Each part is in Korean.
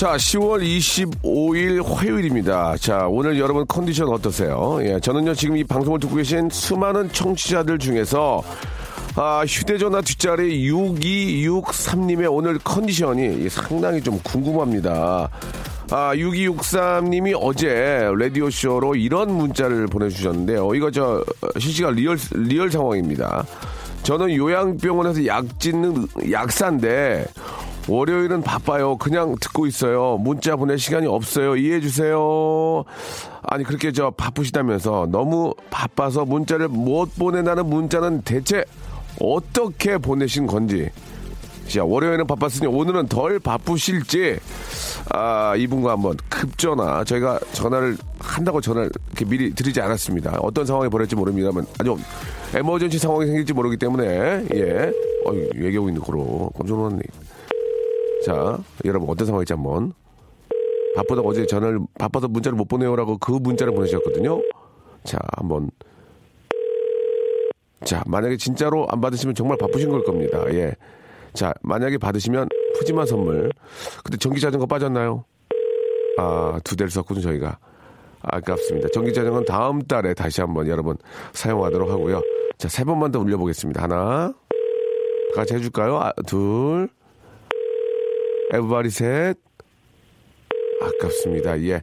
자, 10월 25일 화요일입니다. 자, 오늘 여러분 컨디션 어떠세요? 예, 저는요, 지금 이 방송을 듣고 계신 수많은 청취자들 중에서 아, 휴대전화 뒷자리 6263님의 오늘 컨디션이 상당히 좀 궁금합니다. 아, 6263님이 어제 라디오쇼로 이런 문자를 보내주셨는데요. 이거 저 실시간 real, real 상황입니다. 저는 요양병원에서 약 짓는 약사인데 월요일은 바빠요. 그냥 듣고 있어요. 문자 보낼 시간이 없어요. 이해해 주세요. 아니 그렇게 저 바쁘시다면서 너무 바빠서 문자를 못 보내다는 문자는 대체 어떻게 보내신 건지. 자, 월요일은 바빴으니 오늘은 덜 바쁘실지 아, 이분과 한번 급전화 저희가 전화를 한다고 전화를 이렇게 미리 드리지 않았습니다. 어떤 상황이 벌어질지 모릅니다만 아주 에머전시 상황이 생길지 모르기 때문에 예. 어, 얘기하고 있는 거로 깜짝 놀랐네. 자, 여러분 어떤 상황일지 한번 바쁘다 어제 전화를 바빠서 문자를 못 보내요라고 그 문자를 보내셨거든요. 자, 한번 자, 만약에 진짜로 안 받으시면 정말 바쁘신 걸 겁니다. 예. 자, 만약에 받으시면 푸짐한 선물. 근데 전기 자전거 빠졌나요? 아, 두 대를 썼군요, 저희가. 아깝습니다. 전기 자전거는 다음 달에 다시 한번 여러분 사용하도록 하고요. 자, 세 번만 더 올려보겠습니다. 하나. 같이 해줄까요? 아, 둘. 에브바리 셋. 아깝습니다. 예.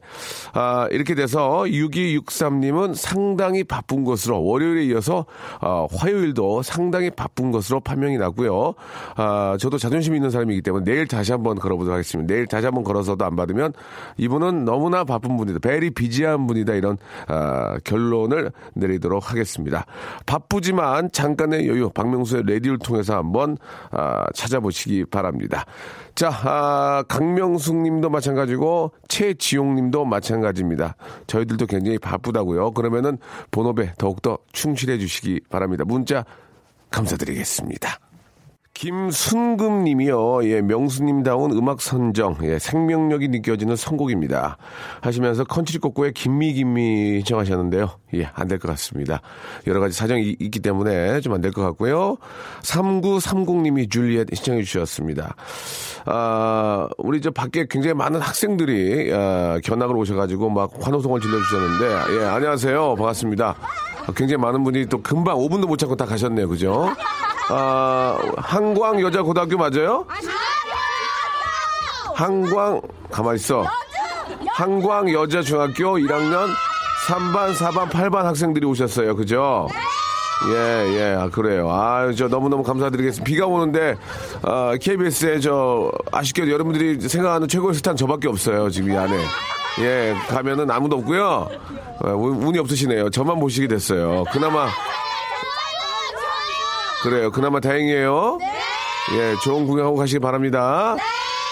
아, 이렇게 돼서 6263님은 상당히 바쁜 것으로 월요일에 이어서 아, 화요일도 상당히 바쁜 것으로 판명이 났고요. 아, 저도 자존심 있는 사람이기 때문에 내일 다시 한번 걸어보도록 하겠습니다. 내일 다시 한번 걸어서도 안 받으면 이분은 너무나 바쁜 분이다. 베리 비지한 분이다. 이런 아, 결론을 내리도록 하겠습니다. 바쁘지만 잠깐의 여유 박명수의 레디를 통해서 한번 아, 찾아보시기 바랍니다. 자, 아, 강명숙 님도 마찬가지고 최지용 님도 마찬가지입니다. 저희들도 굉장히 바쁘다고요. 그러면은 본업에 더욱더 충실해 주시기 바랍니다. 문자 감사드리겠습니다. 김순금 님이요. 예, 명수님다운 음악 선정, 예, 생명력이 느껴지는 선곡입니다. 하시면서 컨트리 꼬꼬의 Gimme Gimme 신청하셨는데요. 예, 안 될 것 같습니다. 여러 가지 사정이 있기 때문에 좀 안 될 것 같고요. 3930님이 줄리엣 신청해 주셨습니다. 아, 우리 저 밖에 굉장히 많은 학생들이 아, 견학을 오셔가지고 막 환호성을 질러주셨는데, 예, 안녕하세요. 반갑습니다. 굉장히 많은 분이 또 금방 5분도 못 참고 다 가셨네요. 그죠? 아, 한광 여자 고등학교 맞아요? 한광 가만 있어. 한광 여자 중학교 1학년 3반, 4반, 8반 학생들이 오셨어요. 그죠? 예, 예, 아, 그래요. 아, 저 너무너무 감사드리겠습니다. 비가 오는데, 아, KBS에 저, 아쉽게도 여러분들이 생각하는 최고의 스타는 저밖에 없어요. 지금 이 안에. 예, 가면은 아무도 없고요. 어, 운- 운이 없으시네요. 저만 보시게 됐어요. 그나마, 그래요. 그나마 다행이에요. 예, 좋은 구경하고 가시기 바랍니다.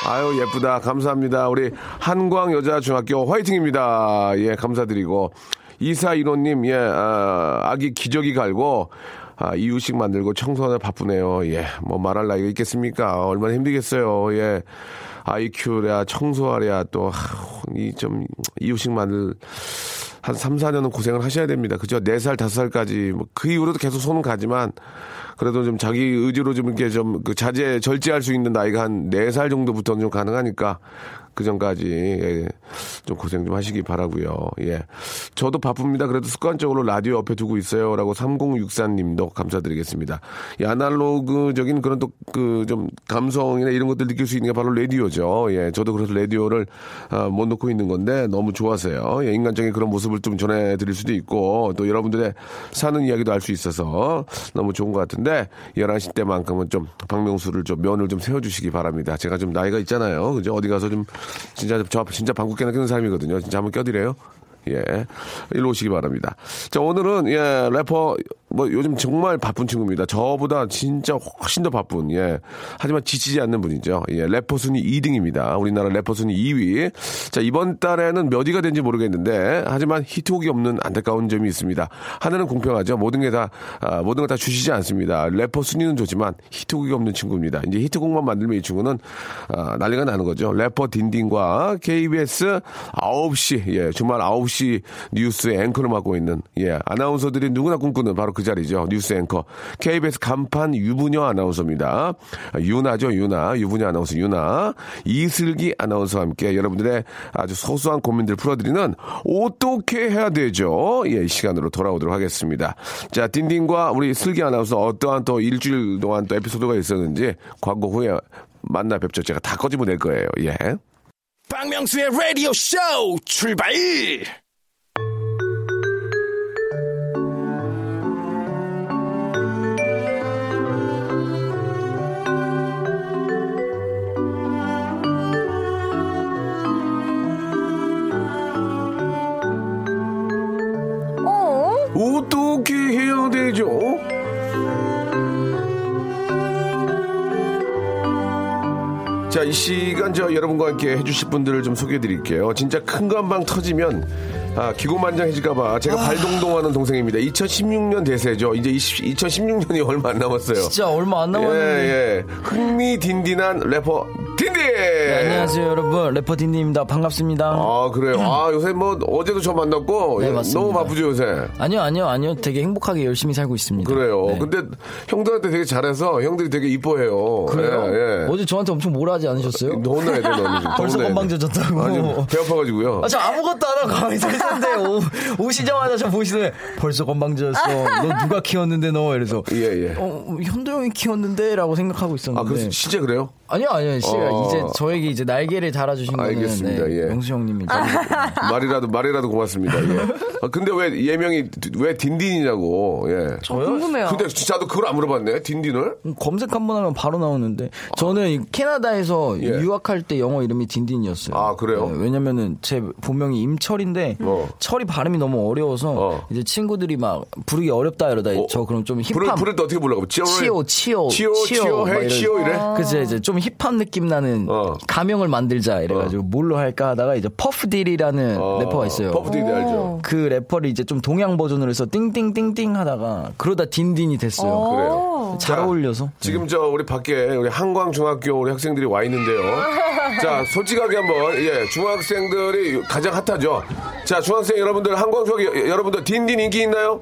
아유, 예쁘다. 감사합니다. 우리 한광 여자 중학교 화이팅입니다. 예, 감사드리고. 이사 일호님, 예, 아, 아기 기저귀 갈고, 아, 이유식 만들고 청소하느라 바쁘네요. 예, 뭐 말할 나이가 있겠습니까? 얼마나 힘들겠어요. 예. 아이큐랴, 청소하랴, 또, 이 좀, 이유식 만들, 한 3, 4년은 고생을 하셔야 됩니다. 그죠? 4살, 5살까지, 뭐, 그 이후로도 계속 손은 가지만, 그래도 좀 자기 의지로 좀 이렇게 좀 그 자제, 절제할 수 있는 나이가 한 4살 정도부터는 좀 가능하니까, 그 전까지 예, 좀 고생 좀 하시기 바라고요. 예. 저도 바쁩니다. 그래도 습관적으로 라디오 옆에 두고 있어요라고 3064님도 감사드리겠습니다. 이 아날로그적인 그런 또 그 좀 감성이나 이런 것들 느낄 수 있는 게 바로 라디오죠. 예. 저도 그래서 라디오를 아, 못 놓고 있는 건데 너무 좋아서요. 예, 인간적인 그런 모습을 좀 전해드릴 수도 있고 또 여러분들의 사는 이야기도 알 수 있어서 너무 좋은 것 같은데 11시 때만큼은 좀 박명수를 좀 면을 좀 세워주시기 바랍니다. 제가 좀 나이가 있잖아요. 그죠? 어디 가서 좀 진짜 저 진짜 방귀 깨나 뀌는 사람이거든요. 진짜 한번 껴드려요. 예. 일로 오시기 바랍니다. 자, 오늘은, 예, 래퍼, 뭐, 요즘 정말 바쁜 친구입니다. 저보다 진짜 훨씬 더 바쁜, 예. 하지만 지치지 않는 분이죠. 예, 래퍼 순위 2등입니다. 우리나라 래퍼 순위 2위. 자, 이번 달에는 몇 위가 된지 모르겠는데, 하지만 히트곡이 없는 안타까운 점이 있습니다. 하나는 공평하죠. 모든 게 다, 아, 모든 걸 다 주시지 않습니다. 래퍼 순위는 좋지만 히트곡이 없는 친구입니다. 이제 히트곡만 만들면 이 친구는, 아, 난리가 나는 거죠. 래퍼 딘딘과 KBS 9시, 예, 주말 9시 뉴스의 앵커를 맡고 있는, 예, 아나운서들이 누구나 꿈꾸는 바로 그 자리죠. 뉴스 앵커. KBS 간판 유부녀 아나운서입니다. 아, 유나죠, 유나. 유부녀 아나운서 유나. 이슬기 아나운서와 함께 여러분들의 아주 소소한 고민들 풀어드리는 어떻게 해야 되죠? 예, 이 시간으로 돌아오도록 하겠습니다. 자, 딘딘과 우리 슬기 아나운서 어떠한 또 일주일 동안 또 에피소드가 있었는지 광고 후에 만나 뵙죠. 제가 다 꺼집어 낼 거예요. 예. 박명수의 라디오 쇼 출발! 되죠? 자, 이 시간 저 여러분과 함께 해주실 분들을 좀 소개해 드릴게요. 진짜 큰거한방 터지면, 아, 기고만장해질까봐 제가 발동동하는 동생입니다. 2016년 대세죠. 이제 2016년이 얼마 안 남았어요. 진짜 얼마 안 남았는데. 예, 예. 흥미딘딘한 래퍼 딘딘! 네, 안녕하세요 여러분 래퍼 딘디입니다 반갑습니다 아, 그래요. 아, 요새 뭐, 어제도 저 만났고, 네, 예, 맞습니다. 너무 바쁘죠, 요새. 아니요 아니요 아니요 되게 행복하게 열심히 살고 있습니다 그래요. 네. 근데 형들한테 되게 잘해서 형들이 되게 이뻐해요. 그래요? 예, 예. 어제 저한테 엄청 뭐라 하지 않으셨어요? 너 혼나야 돼, 너는. 좀. 벌써. 건방져졌다고. 아니, 배 아파가지고요. 아, 저 아무것도 안 하고 가만히 서 있 었는데 오, 오시자마자 저 보시더니 벌써 건방져졌어 너 누가 키웠는데 너 이래서 예, 예. 어, 현도 형이 키웠는데 라고 생각하고 아, 있었는데 그래서 진짜 그래요? 아니요 아니요 씨가 어. 이제 저에게 이제 날개를 달아주신 거는 알겠습니다, 네, 예. 명수 형님이죠 말이라도, 말이라도 고맙습니다. 예. 아, 근데 왜 예명이, 왜 딘딘이냐고, 예. 저요? 궁금해요. 근데 나도 그걸 안 물어봤네, 딘딘을? 검색 한번 하면 바로 나오는데 저는 이 캐나다에서 예. 유학할 때 영어 이름이 딘딘이었어요. 아, 그래요? 네, 왜냐면은 제 본명이 임철인데 어. 철이 발음이 너무 어려워서 어. 이제 친구들이 막 부르기 어렵다 이러다 어, 저 그럼 좀 부를, 힙합 부를 때 어떻게 부르라고? 치오, 치오 치오 치오, 치오, 막 hey, 이러- 치오 이래? 그래서 이제 좀 힙합 느낌 나는 어. 가명을 만들자 이래가지고 뭘로 할까 하다가 이제 퍼프딜이라는 어, 래퍼가 있어요. 퍼프디디 알죠? 그 래퍼를 이제 좀 동양 버전으로 해서 띵띵띵띵 하다가 그러다 딘딘이 됐어요. 그래요. 잘 자, 어울려서. 지금 저 우리 밖에 우리 한광 중학교 우리 학생들이 와 있는데요. 자, 솔직하게 한번 예, 중학생들이 가장 핫하죠. 자, 중학생 여러분들 한광 중학교 여- 여러분들 딘딘 인기 있나요?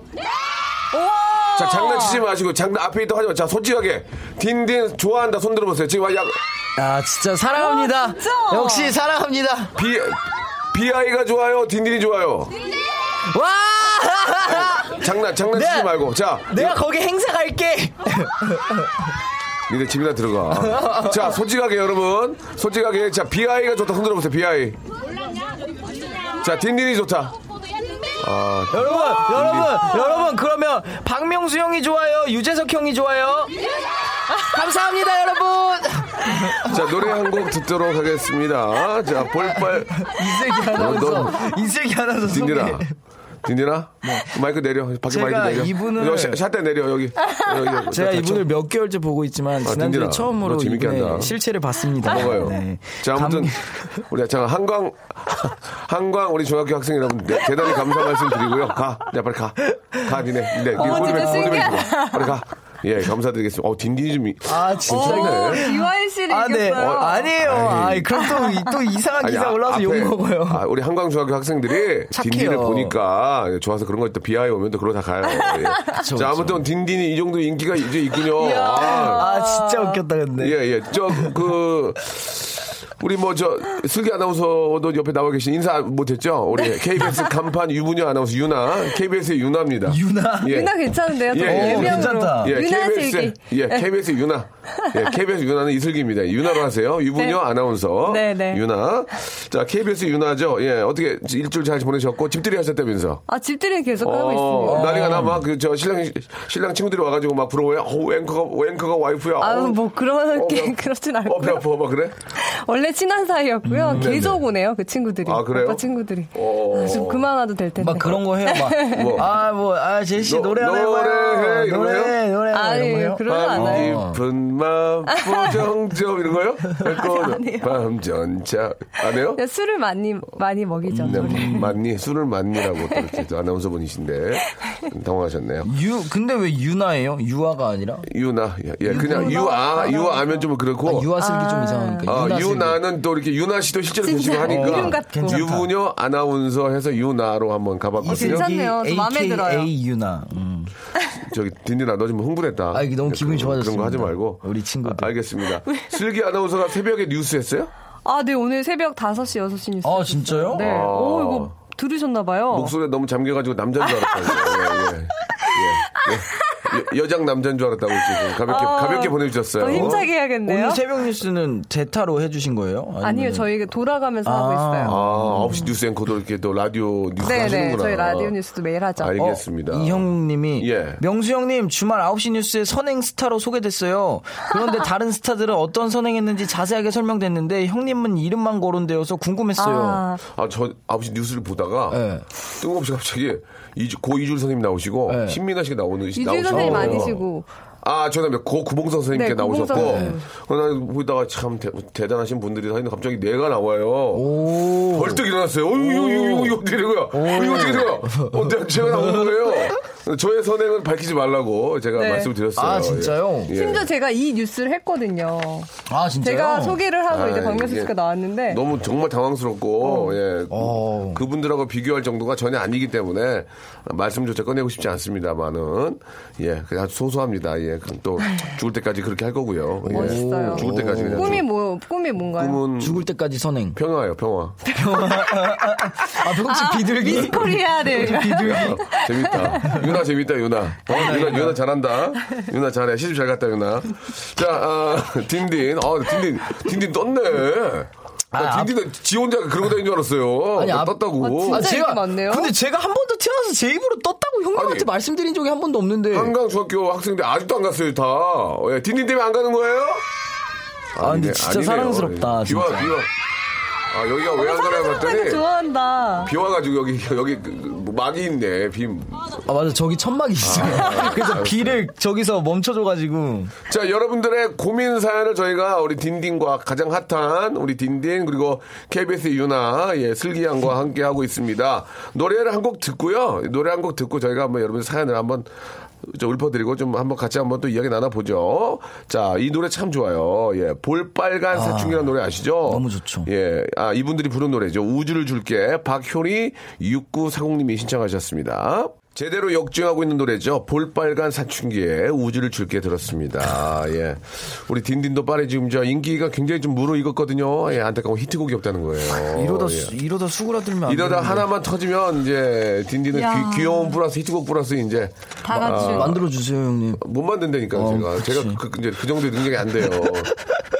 자, 장난치지 마시고 장난 앞에 있다 하지 마. 자, 솔직하게 딘딘 좋아한다 손 들어보세요. 지금 약 아 진짜 사랑합니다. 역시 사랑합니다. 비 비아이가 좋아요, 딘딘이 좋아요. 와! 장난 장난치지 네. 말고. 자, 내가 거기 행사 갈게. 니네 집이나 들어가. 자, 솔직하게 여러분. 솔직하게. 자, 비아이가 좋다. 손 들어보세요. 비아이. 자, 딘딘이 좋다. 아, 여러분, 여러분, 여러분 그러면 박명수 형이 좋아요. 유재석 형이 좋아요. 감사합니다, 여러분. 자, 노래 한 곡 듣도록 하겠습니다. 자, 볼빨. 이슬기 아나운서, 이슬기 아나운서 딘딘아. 소개. 딘딘아? 마이크 내려. 밖에 마이크 내려. 이분을- 샷대 내려, 여기. 여기, 제가 자, 이분을 몇 개월째 보고 있지만 지난주에 딘딘아, 처음으로 너 재밌게 한다. 실체를 봤습니다. 먹어요. 네. 자, 아무튼, 감- 우리, 자, 한광, 한광, 우리 중학교 학생 여러분, 대- 대단히 감사 말씀 드리고요. 가. 야, 빨리 가. 가, 니네. 니네. 니네 어, 신기하다. 좀. 빨리 가. 예, 감사드리겠습니다. 어, 딘딘이 좀. 이- 아, 진짜. 유아인 씨를 아, 네. 이겼어요. 아니에요. 아이. 아이, 그럼 또, 이- 또 이상한 아니, 기사 아, 올라와서 앞에, 욕먹어요. 아, 우리 한광중학교 학생들이 착해요. 딘딘을 보니까 좋아서 그런 거 있다. 비하에 오면 또 그러다 가요. 예. 자, 아무튼 딘딘이 이 정도 인기가 이제 있군요. 아, 아, 진짜 웃겼다, 근데. 예, 예. 저, 그, 우리 뭐 저 슬기 아나운서도 옆에 나와 계신 인사 못했죠? 우리 KBS 간판 유부녀 아나운서 유나, KBS의 유나입니다. 유나? 예. 유나 괜찮은데요? 예, 저 예. 예명으로. 괜찮다. 예, 유나 KBS, 슬기. 예, KBS 유나. 예, KBS 유나는 이슬기입니다. 유나로 하세요. 유부녀 네. 아나운서. 네, 네. 유나. 자, KBS 유나죠. 예, 어떻게 일주일 잘 보내셨고, 집들이 하셨다면서. 아, 집들이 계속 하고 어, 있습니다. 난리가 나, 막, 그, 저, 신랑, 신랑 친구들이 와가지고 막 부러워요. 어, 앵커가, 앵커가 와이프야. 아, 어, 뭐 그렇게 어, 배- 그렇진 어, 배. 아파, 막 그래? 원래 친한 사이였고요. 네네. 계속 오네요, 그 친구들이. 아, 그래요? 오빠 친구들이. 어. 아, 좀 그만 와도 될 텐데. 막 그런 거 해요. 막. 뭐? 아, 뭐, 아, 제시 노- 노래 하나 해봐요. 노래해, 이런 노래, 거요? 노래, 아니, 거요? 그러지 않아요. 맘, 보정점, 이런 거요? 아니에요. 밤 전차. 안 해요? 그냥 술을 많이, 많이 먹이죠. 네. 맞니? 술을 맞니라고 또 이렇게 또 아나운서 분이신데 당황하셨네요. 유, 근데 왜 유나예요? 유아가 아니라? 유나, 예, 예, 그냥 유아, 유아하면 좀 그렇고. 아, 유아 슬기 좀 이상하니까. 아, 유나. 유나는 또 이렇게 유나 씨도 실제로 계시고 하니까. 유부녀 아나운서 해서 유나로 한번 가봤거든요. 괜찮네요. 저 마음에 들어요. 유나. 음. 저기 딘딘아 너좀 흥분했다. 아, 이게 너무 기분이 그런 거. 하지 말고 우리 친구들. 아, 알겠습니다. 슬기 아나운서가 새벽에 뉴스 했어요? 아, 네, 오늘 새벽 5시, 6시 뉴스. 아, 진짜요? 네. 아. 오, 이거 들으셨나봐요. 목소리에 너무 잠겨가지고 남자인 줄 알았어요. 예, 예. 예, 예. 여, 여장 남자인 줄 알았다고 지금 가볍게 아, 가볍게 보내주셨어요. 더 힘차게 해야겠네요. 오늘 새벽 뉴스는 대타로 해주신 거예요? 아니요, 아니면은- 저희가 돌아가면서 하고 아. 있어요. 아, 9시 뉴스 앵커도 이렇게 또 라디오 뉴스 네네, 하시는구나. 저희 라디오 뉴스도 매일 하죠. 알겠습니다. 어, 이형님이 예. 명수 형님 주말 9시 뉴스에 선행 스타로 소개됐어요. 그런데 다른 스타들은 어떤 선행했는지 자세하게 설명됐는데 형님은 이름만 거론되어서 궁금했어요. 아, 아, 저 9시 뉴스를 보다가 예. 뜬금없이 갑자기 이주, 고 이줄 선생님 나오시고 네. 신민아 씨가 나오는 이주일. 선생님 어. 아니시고. 아, 죄송합니다. 고 구봉성 선생님께 네, 나오셨고. 구봉성 선생님. 어, 나 보다가 참 대, 단하신 분들이 다 있는데 갑자기 내가 나와요. 오. 벌떡 일어났어요. 어, 이거, 이거, 이거, 이거 어떻게 된 거야? 어, 이거 어떻게 된 거야? 어, 내가 제가 나오는 거예요. 저의 선행을 밝히지 말라고 제가 네. 말씀을 드렸어요. 아, 진짜요? 예. 심지어 제가 이 뉴스를 했거든요. 아 진짜요? 제가 소개를 하고 아, 이제 박명수 이게 씨가 나왔는데. 너무 정말 당황스럽고 예 어. 그분들하고 비교할 정도가 전혀 아니기 때문에 말씀조차 꺼내고 싶지 않습니다만은 예 그냥 아주 소소합니다 예 그럼 또 죽을 때까지 그렇게 할 거고요 예. 멋있어요. 죽을 때까지 그냥 꿈이 좀 뭐, 꿈이 뭔가요? 꿈은 죽을 때까지 선행. 평화예요 평화 아 혹시 비둘기? 미스 코리아를. 어, 재밌다 유나 재밌다 유나 어, 유나 유나 잘한다 유나 잘해 시집 잘 갔다 유나 자 아, 딘딘 어 딘딘 딘딘 떴네 나 아, 딘딘은 지 혼자 그러고 다닌 줄 알았어요 아니, 나 앞- 떴다고 아, 진짜 인기 많네요? 근데 제가 한 번도 태어나서 제 입으로 떴다고 형님한테 아니. 말씀드린 적이 한 번도 없는데. 한강 중학교 학생들 아직도 안 갔어요 다. 예, 딘딘 때문에 안 가는 거예요? 아, 근데 진짜 사랑스럽다, 비와. 비와. 아 여기가 왜 안 가나 봤더니 좋아한다. 비 와가지고 여기 여기 그, 뭐 막이 있네 비. 아 맞아 저기 천막이 있어요. 그래서 비를 저기서 멈춰줘가지고. 자 여러분들의 고민 사연을 저희가 우리 딘딘과 가장 핫한 우리 딘딘 그리고 KBS 유나 예 슬기 양과 함께 하고 있습니다. 노래를 한 곡 듣고요. 노래 한 곡 듣고 저희가 한번 여러분 사연을 한번 저 읊어드리고 좀 한번 같이 한번 또 이야기 나눠보죠. 자, 이 노래 참 좋아요. 예, 볼빨간 사춘기라는 노래 아시죠? 너무 좋죠. 예, 아, 이분들이 부른 노래죠. 우주를 줄게. 박효리 6940님이 신청하셨습니다. 제대로 역주행하고 있는 노래죠. 볼빨간 사춘기에 우주를 줄게 들었습니다. 예. 우리 딘딘도 빠르 지금 저 인기가 굉장히 좀 무르익었거든요. 예, 안타까운 히트곡이 없다는 거예요. 이러다 예. 수- 이러다 수그라들면 안 이러다 되는데. 하나만 터지면 이제 딘딘은 야. 귀, 귀여운 플러스 히트곡 플러스 이제 다 같이. 만들어 주세요 형님. 못 만든다니까 어, 제가 그치. 제가 그, 이제 그 정도의 능력이 안 돼요.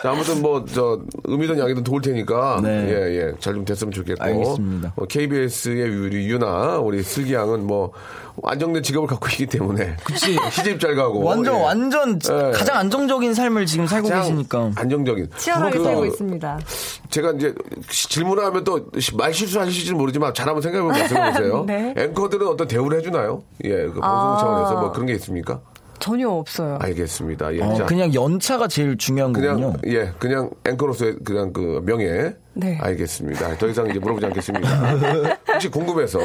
자, 아무튼 뭐 저 음이든 양이든 도울 테니까 네. 예 예 잘 좀 됐으면 좋겠고 알겠습니다. KBS의 우리 유나 우리 슬기 양은 뭐 안정된 직업을 갖고 있기 때문에 그치. 시집 잘 가고 완전 예. 완전 예. 가장 안정적인 삶을 지금 살고 가장 계시니까. 안정적인 치열하게 그, 살고 있습니다. 제가 이제 질문을 하면 또 말 실수하실지 모르지만 잘 한번 생각해보면 말씀해보세요. 네. 앵커들은 어떤 대우를 해주나요? 예, 그 방송 아. 차원에서 뭐 그런 게 있습니까? 전혀 없어요. 알겠습니다. 예, 어, 자, 그냥 연차가 제일 중요한 그냥 거군요. 예, 그냥 앵커로서의 그냥 그 명예 네. 알겠습니다. 더 이상 이제 물어보지 않겠습니다. 혹시 궁금해서,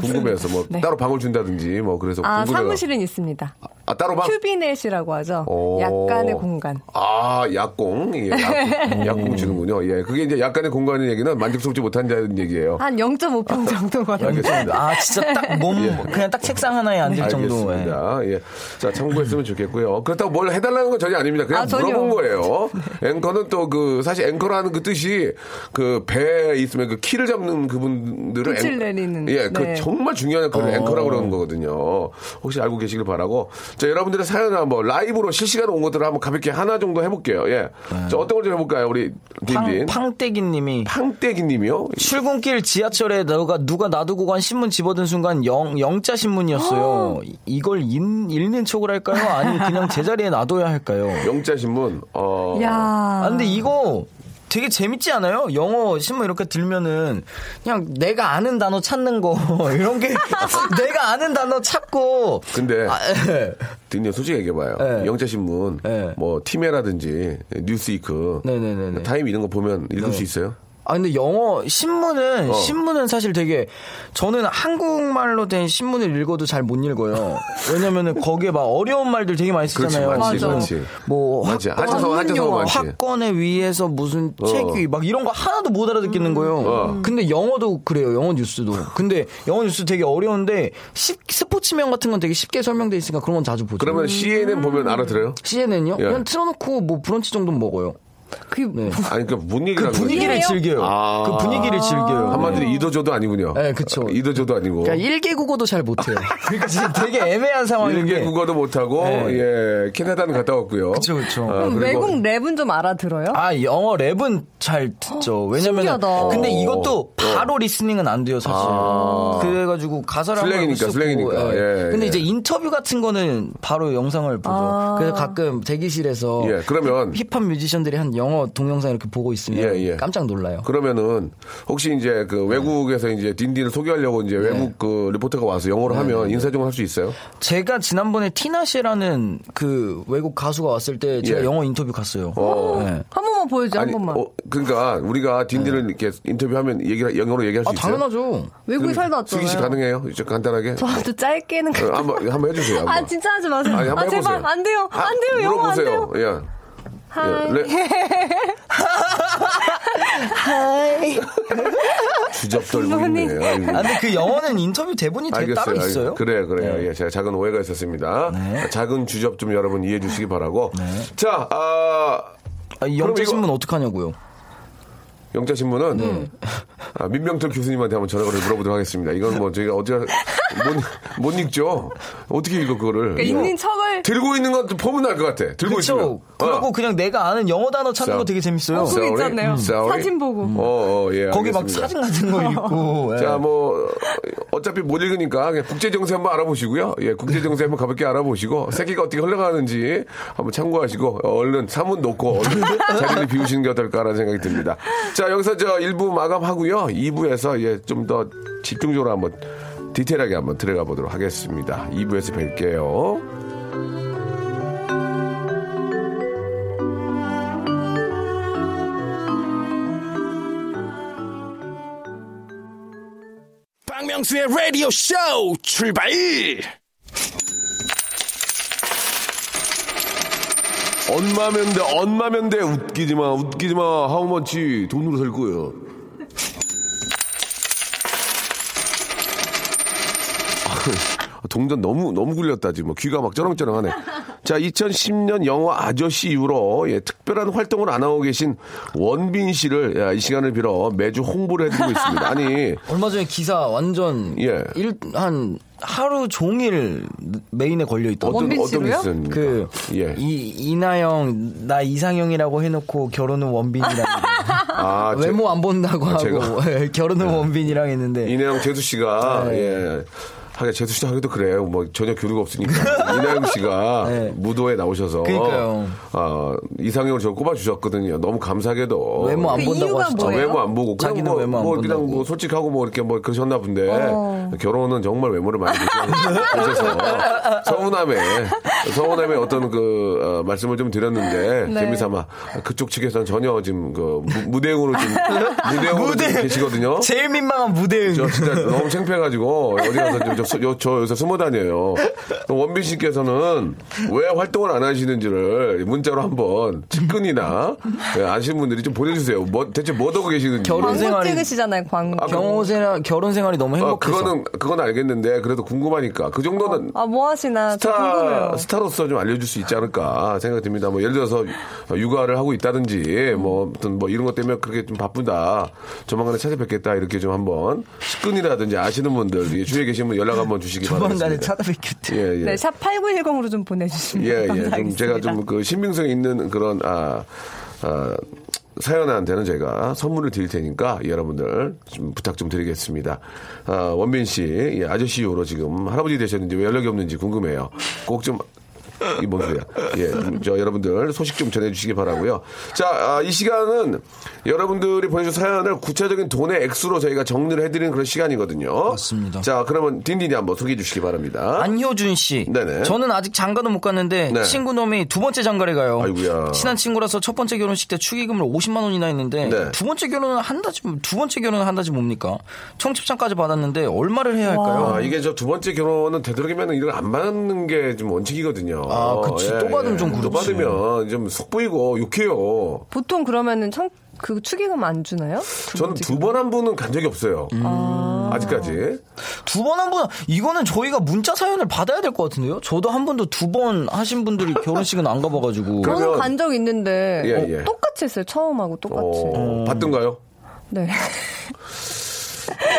궁금해서 뭐 네. 따로 방을 준다든지 뭐 그래서 아, 궁금해가- 사무실은 있습니다. 아, 따로 방? 큐비넷이라고 하죠. 오. 약간의 공간. 아, 약공. 예, 약, 약공 주는군요. 예, 그게 이제 약간의 공간의 얘기는 만족스럽지 못한다는 얘기예요. 한 0.5평 정도거든요. 알겠습니다. 아 진짜 딱몸 그냥 딱 책상 하나에 앉을 정도. 예. 알겠습니다. 예. 자, 참고했으면 좋겠고요. 그렇다고 뭘 해달라는 건 전혀 아닙니다. 그냥 아, 전혀. 물어본 거예요. 앵커는 또 그, 사실 앵커라는 그 뜻이 그 배에 있으면 그 키를 잡는 그분들을. 앵- 내리는. 예, 그 네. 정말 중요한 역할을 앵커라고 그러는 거거든요. 혹시 알고 계시길 바라고. 자, 여러분들의 사연을 한번 라이브로 실시간 온 것들을 한번 가볍게 하나 정도 해볼게요. 예. 자, 어떤 걸 좀 해볼까요? 우리 팡, 딘딘. 팡떼기님이 팡떼기 님이요? 출근길 지하철에 누가 누가 놔두고 간 신문 집어든 순간 영 영자 신문이었어요. 이걸 읽, 읽는 척을 할까요? 아니면 그냥 제자리에 놔둬야 할까요? 영자 신문. 어. 야. 아 근데 이거 되게 재밌지 않아요? 영어 신문 이렇게 들면은 그냥 내가 아는 단어 찾는 거 이런 게 내가 아는 단어 찾고 근데 아, 예. 딘딘 솔직히 얘기해봐요. 네. 영자 신문, 네. 뭐 티메라든지 뉴스이크. 타임 이런 거 보면 읽을 네. 수 있어요? 아 근데 영어 신문은 어. 신문은 사실 되게 저는 한국말로 된 신문을 읽어도 잘 못 읽어요. 왜냐면은 거기에 막 어려운 말들 되게 많이 그렇지, 쓰잖아요. 많지, 맞아. 많지. 뭐 맞지. 학권. 학권에 위해서 무슨 어. 책이 막 이런 거 하나도 못 알아듣겠는 거예요. 어. 근데 영어도 그래요. 영어 뉴스도. 근데 영어 뉴스 되게 어려운데 쉽- 스포츠면 같은 건 되게 쉽게 설명돼 있으니까 그런 건 자주 보죠. 그러면 CNN 보면 알아들어요? CNN요? 예. 그냥 틀어놓고 뭐 브런치 정도는 먹어요. 그게 네. 아니, 그뭔 그 얘기라는 거지? 분위기를 거지? 즐겨요. 아. 그 분위기를 즐겨요. 한마디로 이도저도 아니군요. 네, 그쵸. 이도저도 아니고. 그러니까 일개 국어도 잘 못해요. 그러니까 지금 되게 애매한 상황인데. 일개 국어도 못하고, 네. 예, 캐나다는 갔다 왔고요. 그쵸, 그쵸. 아, 외국 랩은 좀 알아들어요? 아, 영어 랩은 잘 듣죠. 왜냐면 신기하다. 근데 어. 이것도 바로 listening은 안 돼요, 사실. 아. 그래가지고 가사를 한번 슬랭이니까, 슬랭이니까. 예, 근데 예. 이제 인터뷰 같은 거는 바로 영상을 보죠. 아. 그래서 가끔 대기실에서 예, 그러면 힙합 뮤지션들이 한 영어 동영상 이렇게 보고 있으면 예, 예. 깜짝 놀라요. 그러면은 혹시 이제 그 외국에서 이제 딘딘을 소개하려고 이제 네. 외국 그 리포터가 와서 영어로 하면 인사 좀할수 있어요? 제가 지난번에 티나시라는 그 외국 가수가 왔을 때 제가 예. 영어 인터뷰 갔어요. 어. 네. 한 번만 보여줘, 한 번만. 어, 그러니까 우리가 딘딘을 이렇게 인터뷰하면 얘기 영어로 얘기할 수 아, 있어요? 당연하죠. 외국에 살다 왔잖아요. 수기 씨 가능해요? 이제 간단하게. 저한테 짧게는. 어, 한번 한번 해주세요. 한번. 아, 진짜 하지 마세요. 아니, 한번 아, 제발. 해보세요. 안 돼요. 아, 안 돼요. 영어 안 물어보세요. 돼요. 예. 하이. 예, 레- 주접 떨고 부모님. 있네. 아이고. 아, 근데 그 영어는 인터뷰 대본이 되게 따로 알겠어요. 있어요. 그래, 그래요. 네. 예, 제가 작은 오해가 있었습니다. 작은 주접 좀 여러분 이해해 주시기 바라고. 네. 자, 아, 아, 이거- 신문 어떡하냐고요? 영자 신문은 네. 아, 민명철 교수님한테 한번 전화를 물어보도록 하겠습니다. 이건 뭐 저희가 어디가 못, 못 읽죠. 어떻게 읽어 그거를? 그러니까 읽는 척을. 들고 있는 건 보면 날것 같아. 들고. 그렇죠. 그리고 어. 그냥 내가 아는 영어 단어 찾는 자. 거 되게 재밌어요. 어, 그거 있잖아요. Sorry. 사진 보고. 어, 어, 예. 거기 막 알겠습니다. 사진 같은 거 있고. 예. 자, 뭐, 어차피 못 읽으니까 그냥 국제 정세 한번 알아보시고요. 예, 국제 정세 한번 가볍게 알아보시고, 새끼가 어떻게 흘러가는지 한번 참고하시고, 어, 얼른 사문 놓고, 얼른 자리를 비우시는 게 어떨까라는 생각이 듭니다. 자, 여기서 저 1부 마감하고요. 2부에서 예, 좀 더 집중적으로 한번 디테일하게 한번 들어가 보도록 하겠습니다. 2부에서 뵐게요. 박명수의 라디오 쇼 출발! 언마면 돼, 언마면 돼. 웃기지 마, 웃기지 마. How much 돈으로 살 거예요. 아, 동전 너무 너무 굴렸다 지금 뭐 귀가 막 쩌렁쩌렁하네. 자, 2010년 영화 아저씨 이후로 예, 특별한 활동을 안 하고 계신 원빈 씨를 야, 이 시간을 빌어 매주 홍보를 해드리고 있습니다. 아니 얼마 전에 기사 완전 예. 일, 한 하루 종일 메인에 걸려 있더라고. 어떤 원빈 어떤? 그 예. 이, 이나영 나 이상형이라고 해놓고 결혼은 원빈이랑 아, 제- 외모 안 본다고 하고 제가- 결혼은 원빈이랑 했는데 이내영 재수 씨가 네. 예. 하긴 재수 씨 하기도 그래요. 뭐 전혀 교류가 없으니까 이나영 씨가 네. 무도에 나오셔서 그러니까요. 아, 이상형을 저 꼽아 주셨거든요. 너무 감사하게도 외모 안 그 본다고 하시죠. 아? 외모 안 보고 그냥 자기는 뭐, 외모 안 뭐 그냥 본다고. 뭐 솔직하고 뭐 이렇게 뭐 그러셨나 본데 어. 결혼은 정말 외모를 많이 보셔서 서운함에 서운함에 어떤 그 어, 말씀을 좀 드렸는데 네. 재미삼아 그쪽 측에서는 전혀 지금 그 무- 무대응으로 지금 무대응으로 지금 계시거든요. 제일 민망한 무대. 저 진짜 너무 창피해가지고 어디 가서 저, 저, 저, 저 요새 숨어 다녀요. 또 원빈 씨께서는 왜 활동을 안 하시는지를 문자로 한번 측근이나 예, 아시는 분들이 좀 보내주세요. 뭐 대체 뭐 하고 계시는지. 결혼 생활이- 찍으시잖아요, 광고. 경호 생활, 결혼 생활이 너무 아, 행복해서. 그거는 그건 알겠는데 그래도 궁금하니까 그 정도는 아, 뭐 하시나? 저 스타 궁금해요. 스타로서 좀 알려줄 수 있지 않을까 생각이 듭니다. 뭐 예를 들어서 육아를 하고 있다든지 뭐 아무튼 뭐 이런 것 때문에 그렇게 좀 바쁘다. 조만간에 찾아뵙겠다 이렇게 좀 한번 측근이라든지 아시는 분들 예, 주위에 계신 분 연락 한번 주시기 조만간에 바라겠습니다. 찾아뵙겠대. 예, 예. 네, 샵 8910으로 좀 보내주시면 예, 예. 좀 감사하겠습니다. 제가 좀 그 신빙성이 있는 그런, 아, 아, 사연한테는 저희가 선물을 드릴 테니까 여러분들 좀 부탁 좀 드리겠습니다. 아, 원빈 씨, 예, 아저씨 이후로 지금 할아버지 되셨는지 왜 연락이 없는지 궁금해요. 꼭 좀, 이뭔 소리야. 예, 좀저 여러분들 소식 좀 전해주시기 바라고요 자, 아, 이 시간은 여러분들이 보내주신 사연을 구체적인 돈의 액수로 저희가 정리를 해드리는 그런 시간이거든요. 맞습니다. 자, 그러면 딘딘이 한번 소개해 주시기 바랍니다. 안효준 씨. 네네. 저는 아직 장가는 못 갔는데 네. 친구 놈이 두 번째 장가를 가요. 아이고야. 친한 친구라서 첫 번째 결혼식 때 축의금을 50만 원이나 했는데 네. 두 번째 결혼은 한다지 두 번째 결혼은 한다지 뭡니까? 청첩장까지 받았는데 얼마를 해야 할까요? 아, 이게 저 두 번째 결혼은 되도록이면 이걸 안 받는 게 좀 원칙이거든요. 예, 아, 그치. 또 받으면 좀또 그렇지. 받으면 좀 속 보이고 욕해요. 보통 그러면은 청, 그 축의금 안 주나요? 두 저는 두 번 한 분은 간 적이 없어요. 아직까지. 두 번한번 이거는 저희가 문자 사연을 받아야 될 것 같은데요? 저도 한 번도 두 번 하신 분들이 결혼식은 안 가봐가지고 저는 간 적 있는데 예, 어, 예. 똑같이 했어요. 처음하고 똑같이. 어, 받던가요? 네.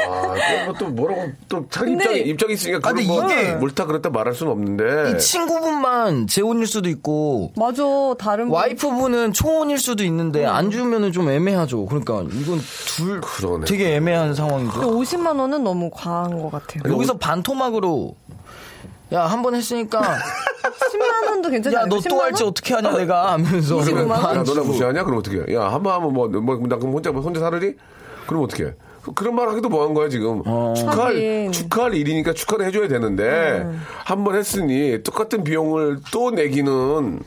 아, 또, 또 뭐라고 또 자기 근데- 입장이, 입장이 있으니까 근데 뭐 이게- 옳다 그랬다 말할 수는 없는데. 이 친구분만 재혼일 수도 있고 맞아. 다른 분- 와이프분은 초혼일 수도 있는데 안 주면은 좀 애매하죠. 그러니까 이건 둘 그러네. 되게 애매한 그 상황이죠. 50만 원은 너무 과한 것 같아요. 여기서 반토막으로 야 한 번 했으니까 10만 원도 괜찮아요. 야너 또 할지 어떻게 하냐 내가 하면서 25만 원? 야, 반 너나. 무시하냐? 그럼 어떻게 해? 야, 한 번 하면 뭐, 뭐, 나 그럼 혼자, 혼자 살으리? 그럼 어떻게 해? 그런 말 하기도 뭐한 거야, 지금. 축하할, 하긴. 축하할 일이니까 축하를 해줘야 되는데, 한번 했으니 똑같은 비용을 또 내기는,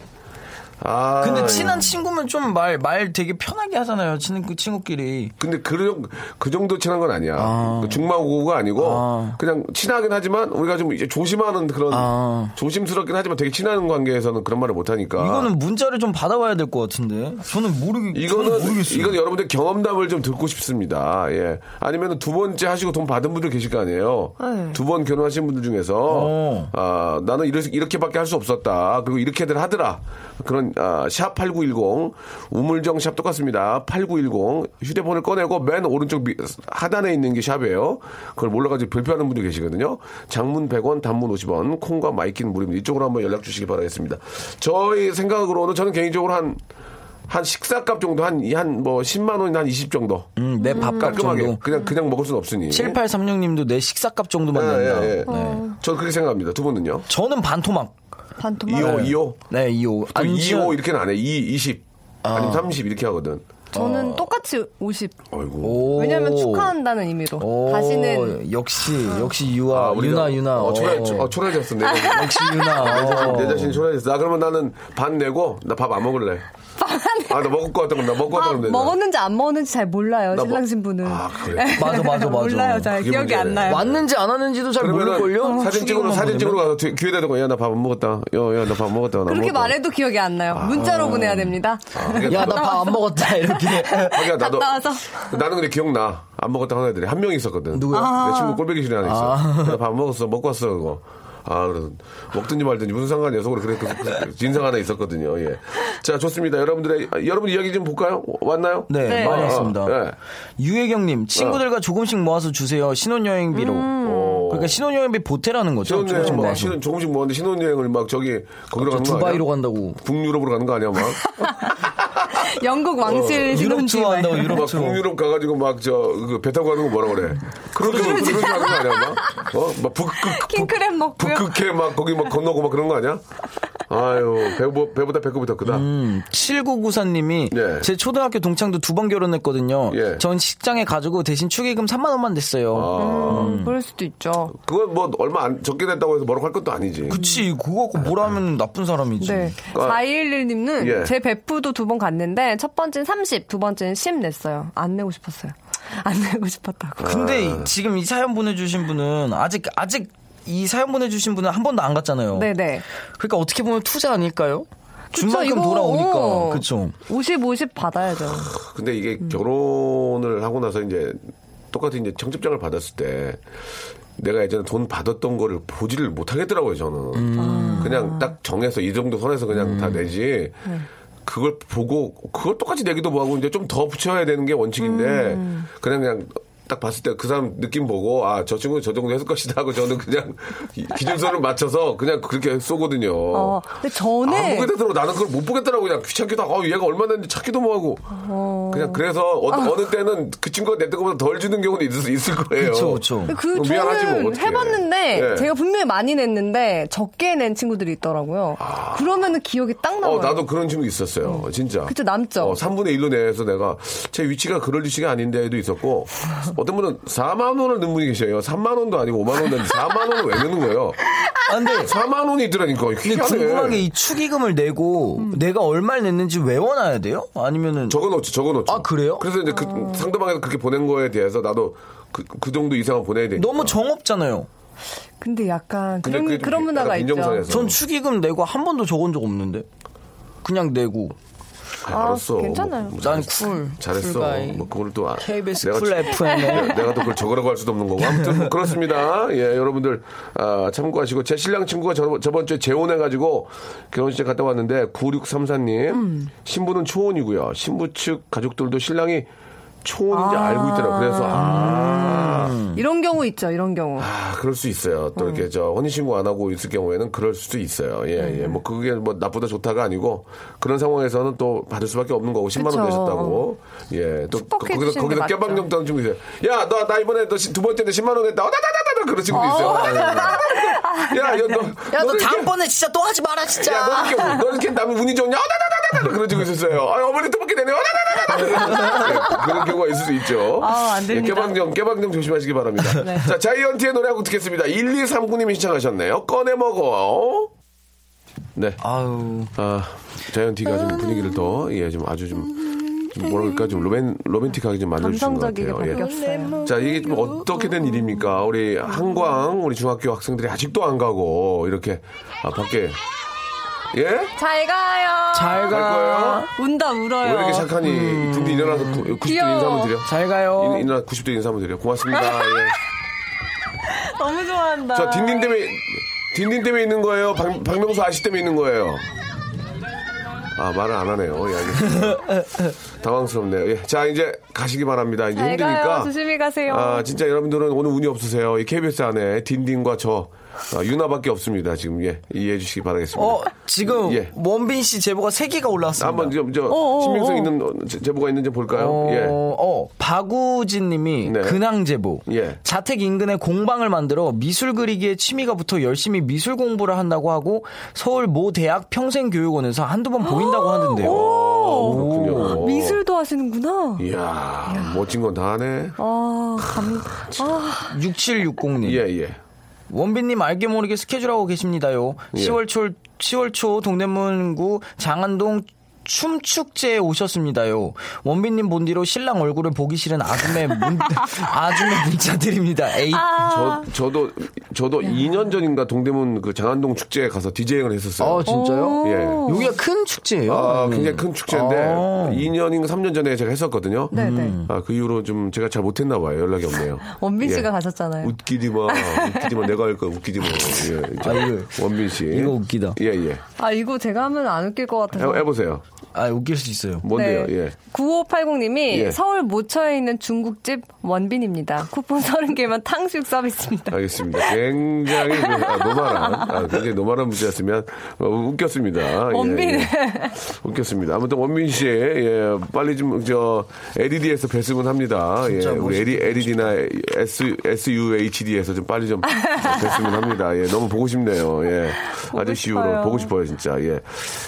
아. 근데 친한 친구면 좀 말 말 되게 편하게 하잖아요. 친구 친구끼리. 근데 그, 그 정도 친한 건 아니야. 그 중마고가 아니고, 아. 그냥 친하긴 하지만, 우리가 좀 이제 조심하는 그런, 아. 조심스럽긴 하지만 되게 친한 관계에서는 그런 말을 못 하니까. 이거는 문자를 좀 받아봐야 될 것 같은데. 저는 모르겠. 이거는 모르겠어요. 이건 여러분들 경험담을 좀 듣고 싶습니다. 예. 아니면 두 번째 하시고 돈 받은 분들 계실 거 아니에요. 네. 두번 결혼하신 분들 중에서 어. 아 나는 이렇게 이렇게밖에 할 수 없었다. 그리고 이렇게들 하더라. 그런 아, 샵 #8910 우물정 샵 똑같습니다. 8910 휴대폰을 꺼내고 맨 오른쪽 미- 하단에 있는 게 샵이에요. 그걸 몰라가지고 별표하는 분들 계시거든요. 장문 100원, 단문 50원, 콩과 마이 K는 무료입니다. 이쪽으로 한번 연락 주시기 바라겠습니다. 저희 생각으로는 저는 개인적으로 한 한 식사값 정도 한 한 뭐 10만 원이나 한 20 정도 음, 내 밥값 깔끔하게 정도. 그냥 그냥 먹을 수는 없으니 7836님도 내 식사값 정도만 예, 낸다. 예, 예. 네. 저는 그렇게 생각합니다. 두 분은요? 저는 반토막. 반토막. 2호, 2호. 네, 2호. 또 2호 이렇게는 안 해. 2, 20. 아니면 30 이렇게 하거든. 저는 똑같이 50. 아이고. 오. 왜냐면 축하한다는 의미로. 오, 다시는 역시 역시 유아 아, 유나 유나. 어, 초라, 어. 어, 초라해졌어. 내. 역시 유나. 어. 내 자신이 초라해졌어. 나 그러면 나는 반 내고 나 밥 안 먹을래. 아, 나 먹을 거 같다 그럼 나 먹을 거 같다 아, 그러면 되나? 먹었는지 안 먹었는지 잘 몰라요. 나 신랑 뭐- 신부는. 아, 그래. 맞아, 맞아, 맞아. 몰라요. 잘 기억이 안 문제네. 나요. 왔는지 안 왔는지도 잘 모를걸요? 사진 찍으러 사진 찍으러 가서 뒤- 귀에다 대고 야 나 밥 안 먹었다. 야, 야, 나 밥 안 먹었다. 나 그렇게 먹었다. 말해도 기억이 안 나요. 문자로 보내야 됩니다. 그게 야, 나 밥 안 먹었다, 이렇게. 하기야 나도 와서. 나는 근데 기억나 안 먹었다 하는 애들이 한 명 있었거든 누구야? 내 친구 꼴배기 실에 하나 있어 나밥 먹었어 먹고 왔어 그거 아, 그래서 먹든지 말든지 무슨 상관이야 속으로 그래 그, 그 진상 하나 있었거든요. 예. 자, 좋습니다. 여러분들의 아, 여러분 이야기 좀 볼까요? 왔나요? 네, 네. 많이 아, 왔습니다. 예. 유혜경님, 친구들과 조금씩 모아서 주세요. 신혼여행비로. 오. 그러니까 신혼여행비 보태라는 거죠. 신혼여행 조금씩 뭐 모아서. 신혼 조금씩 모았는데 신혼여행을 막 저기 거기로 가는 거 아니야? 두바이로 간다고. 북유럽으로 가는 거 아니야 막? 영국 왕실 유럽 신혼지 투어 한다고 유럽 막 투어. 북유럽 가가지고 막저그배 타고 가는 거 뭐라 그래? 그렇게 가는 거 아니야 막? 어? 막 북극 킹크랩 먹고요. 북극해 막 거기 막 건너고 막 그런 거 아니야? 아유 배보, 배보다 배꼽이 더 크다. 음, 7994님이 네. 제 초등학교 동창도 두 번 결혼했거든요. 예. 전 식장에 가지고 대신 축의금 3만 원만 냈어요. 아. 음, 그럴 수도 있죠. 그건 뭐 얼마 안 적게 됐다고 해서 뭐라고 할 것도 아니지. 그치 그거 갖고 뭐라 하면 나쁜 사람이지. 네. 아. 411님은 예. 제 베프도 두 번 갔는데 첫 번째는 30, 두 번째는 10 냈어요. 안 내고 싶었어요. 안 내고 싶었다고. 근데 아. 이- 지금 이 사연 보내주신 분은 아직 아직 이 사연 보내주신 분은 한 번도 안 갔잖아요. 네네. 그러니까 어떻게 보면 투자 아닐까요? 준 그쵸, 만큼 이거, 돌아오니까. 어. 그쵸. 50, 50 받아야죠. 근데 이게 결혼을 하고 나서 이제 똑같은 이제 청첩장을 받았을 때 내가 예전에 돈 받았던 거를 보지를 못하겠더라고요 저는 그냥 딱 정해서 이 정도 선에서 그냥 다 내지 그걸 보고 그걸 똑같이 내기도 뭐하고 이제 좀 더 붙여야 되는 게 원칙인데 그냥 그냥 딱 봤을 때 그 사람 느낌 보고 아 저 친구 저 정도 했을 것이다 하고 저는 그냥 이 기준선을 맞춰서 그냥 그렇게 쏘거든요. 어, 근데 저는 안 보게 되더라고. 나는 그걸 못 보겠더라고. 그냥 귀찮기도 하고, 아, 얘가 얼마 냈는지 찾기도 뭐하고. 그냥 그래서 어, 느 때는 그 친구가 냈던 것보다 덜 주는 경우도 있을, 있을 거예요. 그쵸, 그쵸. 그 미안하지 뭐, 저는 어떡해. 해봤는데 예. 제가 분명히 많이 냈는데 적게 낸 친구들이 있더라고요. 그러면은 기억이 딱 나와요. 어, 나도 그런 친구 있었어요. 진짜. 그쵸, 남죠. 어, 3분의 1로 내서 내가 제 위치가 그럴 위치가 아닌데도 있었고, 어떤 분은 4만 원을 넣는 분이 계셔요. 3만 원도 아니고 5만 원 넣는데 4만 원을 왜 넣는 거예요? 아, 근데 4만 원이 있더라니까. 근데 희한해. 궁금한 게 이 축의금을 내고 내가 얼마를 냈는지 외워놔야 돼요? 아니면은 적어놓죠, 적어놓죠. 아, 그래요? 그래서 이제 그 상대방이 그렇게 보낸 거에 대해서 나도 그, 그 정도 이상은 보내야 되니까. 너무 정 없잖아요. 근데 약간 그런, 그런 문화가 있죠. 전 축의금 내고 한 번도 적은 적 없는데. 그냥 내고. 아, 알았어. 괜찮아요. 뭐, 난 cool. 잘했어. 뭐 그걸 또 아- KBS 내가 Cool 저- FM에. 내가, 내가 또 그걸 적으라고 할 수도 없는 거고. 아무튼 뭐 그렇습니다. 예, 여러분들 아, 참고하시고 제 신랑 친구가 저, 저번 주에 재혼해 가지고 결혼식에 갔다 왔는데 9634님 음. 신부는 초혼이고요. 신부 측 가족들도 신랑이 초혼인지 알고 있더라고요. 그래서 아, 이런 경우 있죠, 이런 경우. 아, 그럴 수 있어요. 또 이렇게 저 혼인신고 안 하고 있을 경우에는 그럴 수도 있어요. 예, 예. 뭐 그게 뭐 나쁘다 좋다가 아니고 그런 상황에서는 또 받을 수밖에 없는 거고 10만 원. 내셨다고. 예. 또 축복해 거기서 거기서 맞죠. 깨방정 떠는 친구 있어요. 야, 너 나 이번에 너 두 번째인데 10만 원 냈다. 어다다다다 그런 친구도 있어요. 야, 야, 너 야, 너 이렇게- 다음번에 진짜 또 하지 마라, 진짜. 야, 너 이렇게, 너 이렇게 남이 운이 좋냐? 어다다다 다다 그런 친구 있었어요. 아, 어머니 또 먹게 되네. 예, 그런 경우가 있을 수 있죠. 아, 안 됩니다. 예, 깨방정, 깨방정 조심하시기 바랍니다. 자, 자이언티의 노래 한곡 듣겠습니다. 1239님이 신청하셨네요. 꺼내 먹어. 네. 아유. 아, 자이언티가 좀 분위기를 더, 예, 좀 아주 좀, 좀 뭐랄까, 좀 로맨, 로맨틱하게 좀 만들어주신 것 같아요. 예. 자, 이게 좀 어떻게 된 일입니까? 우리 한광, 우리 중학교 학생들이 아직도 안 가고, 이렇게, 아, 밖에, 예? 잘 가요. 잘갈 거예요? 운다 왜 울어요. 이렇게 착하니? 등등 일어나서 90도 귀여워. 인사 한번 드려. 잘 가요. 일- 일어나 90도 인사 한번 드려. 고맙습니다. 예. 너무 좋아한다. 저 딘딘 때문에, 딘딘 때문에 있는 거예요? 박, 박명수 아씨 때문에 있는 거예요? 아, 말을 안 하네요. 예, 알겠습니다. 당황스럽네요. 예. 자, 이제 가시기 바랍니다. 이제 잘 힘드니까. 가요. 조심히 가세요. 아, 진짜 여러분들은 오늘 운이 없으세요. 이 KBS 안에 딘딘과 저, 아, 유나밖에 없습니다. 지금, 예. 이해해 주시기 바라겠습니다. 어, 지금 예. 원빈 씨 제보가 3 개가 올라왔습니다. 한번 좀, 저, 어, 신빙성 어. 있는 어, 제- 제보가 있는지 볼까요? 어, 예. 어, 박우진 님이 네. 근황 제보. 예. 자택 인근에 공방을 만들어 미술 그리기에 취미가 붙어 열심히 미술 공부를 한다고 하고 서울 모 대학 평생 교육원에서 한두 번 보인다고 하는데요. 어, 그렇군요. 미술도 하시는구나. 이야, 멋진 건 다 하네. 아, 감, 아, 6760님. 예, 예. 원빈님 알게 모르게 스케줄하고 계십니다요. 예. 10월 초 10월 초 동대문구 장안동 춤축제에 오셨습니다요. 원빈님 본 뒤로 신랑 얼굴을 보기 싫은 아줌의 문, 아줌의 문자드립니다. 에이. 아. 저, 저도, 저도 2년 전인가 동대문 그 장안동 축제에 가서 디제잉을 했었어요. 아, 진짜요? 예. 여기가 큰 축제예요. 아, 굉장히 큰 축제인데, 아. 2년인가 3년 전에 제가 했었거든요. 네네. 아, 그 이후로 좀 제가 잘 못했나 봐요. 연락이 없네요. 원빈 씨가 예. 가셨잖아요. 웃기지 마. 웃기지 마. 내가 할 거야. 웃기지 마. 예. 자, 아, 이거- 원빈 씨. 이거 웃기다. 예, 예. 아, 이거 제가 하면 안 웃길 것 같아서. 해, 해보세요. 아 웃길 수 있어요. 뭔데요? 예. 9580님이 예. 서울 모처에 있는 중국집 원빈입니다. 쿠폰 30개만 탕수육 서비스입니다. 알겠습니다. 굉장히 그, 아, 노말한, 아, 굉장히 노말한 문제였으면 어, 웃겼습니다. 원빈. 예, 예. 웃겼습니다. 아무튼 원빈 씨, 예, 빨리 좀 저 LED에서 뵀으면 합니다. 예, 우리 LED나 S SUHD에서 좀 빨리 좀 뵀으면 합니다. 예, 너무 보고 싶네요. 예, 아저씨 이후로. 보고 싶어요, 진짜. 예.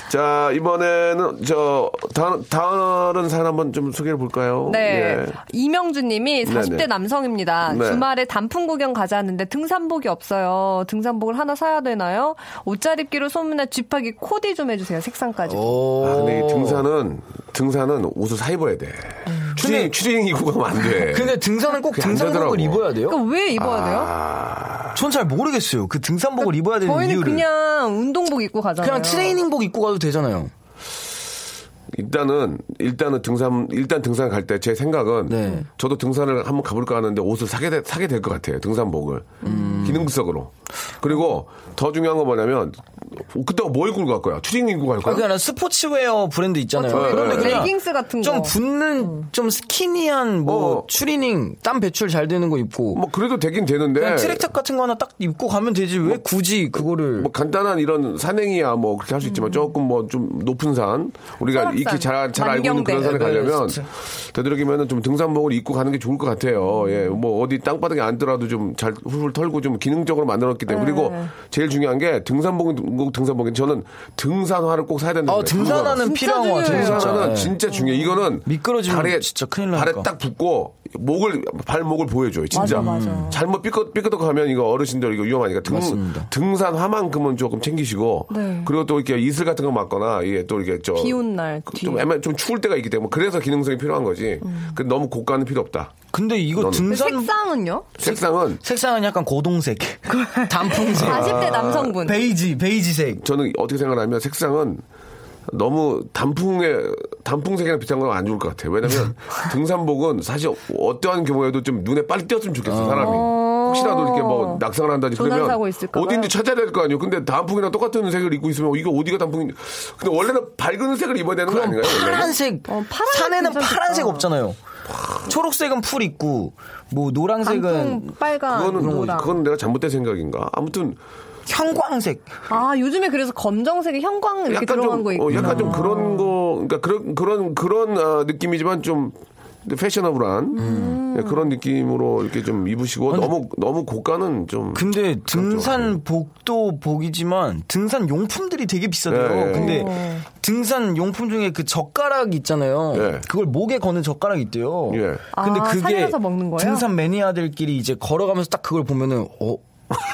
자 이번에는 저 다, 다른 사연 한번 좀 소개해 볼까요? 네. 예. 이명주 님이 40대 네네. 남성입니다. 네. 주말에 단풍 구경 가자는데 등산복이 없어요. 등산복을 하나 사야 되나요? 옷잘 입기로 소문난 쥐파기 코디 좀 해주세요. 색상까지. 오. 아, 근데 이 등산은 등산은 옷을 사 입어야 돼. 추리닝 추리닝 입고 가면 안 돼. 근데 등산은 꼭 등산복을. 입어야 돼요? 그러니까 왜 입어야 돼요? 아, 전잘 모르겠어요. 그 등산복을 입어야 되는 저희는 이유를. 그냥 운동복 입고 가잖아요. 그냥 트레이닝복 입고 가도 되잖아요. 일단은 일단은 등산 일단 등산 갈 때 제 생각은 네. 저도 등산을 한번 가볼까 하는데 옷을 사게 돼, 사게 될 것 같아요. 등산복을 음. 기능성으로. 그리고 더 중요한 건 뭐냐면 그때가 뭐 입고 갈 거야? 추리닝 입고 갈 아, 거야? 그냥 스포츠웨어 브랜드 있잖아요. 맞아요. 그런데 네, 그냥 레깅스 같은 좀 거. 붙는 좀 skinny한 뭐 어. 추리닝 땀 배출 잘 되는 거 입고 뭐 그래도 되긴 되는데 track top 같은 거 하나 딱 입고 가면 되지 왜 굳이 그거를 뭐 간단한 이런 산행이야 뭐 그렇게 할수 음. 있지만 조금 뭐 좀 높은 산 우리가 설 익히 잘, 잘 알고 있는 그런 산에. 가려면 에베레스트. 되도록이면 좀 등산복을 입고 가는 게 좋을 것 같아요. 예, 뭐 어디 땅바닥에 앉더라도 좀 잘 훌훌 털고 좀 기능적으로 만들었기 때문에 그리고 네. 제일 중요한 게 등산복은 등산복인 저는 등산화를 꼭 사야 된다. 어, 등산화는 필요한 것 같아요. 등산화는 네. 진짜 중요해. 이거는 미끄러지면 발에 진짜 큰일 발에 나니까. 딱 붙고 목을 발목을 보여줘요. 진짜 맞아, 맞아. 잘못 삐끗 삐끗하고 하면 이거 어르신들 이거 위험하니까 등, 맞습니다. 등산 화만큼은 조금 챙기시고 네. 그리고 또 이렇게 이슬 같은 거 맞거나 이게 또 이렇게 저비 온날 그- 뒤에. 좀 애매 좀 추울 때가 있기 때문에 그래서 기능성이 필요한 거지. 음. 그 너무 고가는 필요 없다. 근데 이거 너는- 등산 색상은요? 색상은 색상은 약간 고동색, 단풍색, 40대 남성분. 베이지, 베이지색. 저는 어떻게 생각하냐면 색상은 너무 단풍에 단풍색이랑 비슷한 건 안 좋을 것 같아요. 왜냐면 등산복은 사실 어떠한 경우에도 좀 눈에 빨리 띄었으면 좋겠어 사람이. 혹시라도 이렇게 뭐 낙상을 한다든지 그러면. 어딘지 찾아야 될 거 아니에요. 근데 단풍이랑 똑같은 색을 입고 있으면 이거 어디가 단풍인지. 근데 원래는 밝은 색을 입어야 되는 거 아닌가요? 원래는? 파란색, 어, 파란색 산에는. 파란색 없잖아요. 초록색은 풀 있고, 뭐 노란색은 단풍 빨간 그거는 노랑. 그건 내가 잘못된 생각인가? 아무튼 형광색. 아 요즘에 그래서 검정색에 형광 이렇게 약간 들어간 좀 거 있고. 어, 약간 좀 그런 거 그러니까 그런 그런 그런 아, 느낌이지만 좀 패셔너블한 예, 그런 느낌으로 이렇게 좀 입으시고 너무 너무 고가는 좀 근데 등산복도 복이지만 등산 용품들이 되게 비싸대요. 예, 예. 근데 등산 용품 중에 그 젓가락 있잖아요. 예. 그걸 목에 거는 젓가락이 있대요. 예. 근데 아, 그게? 등산 매니아들끼리 이제 걸어가면서 딱 그걸 보면은 어.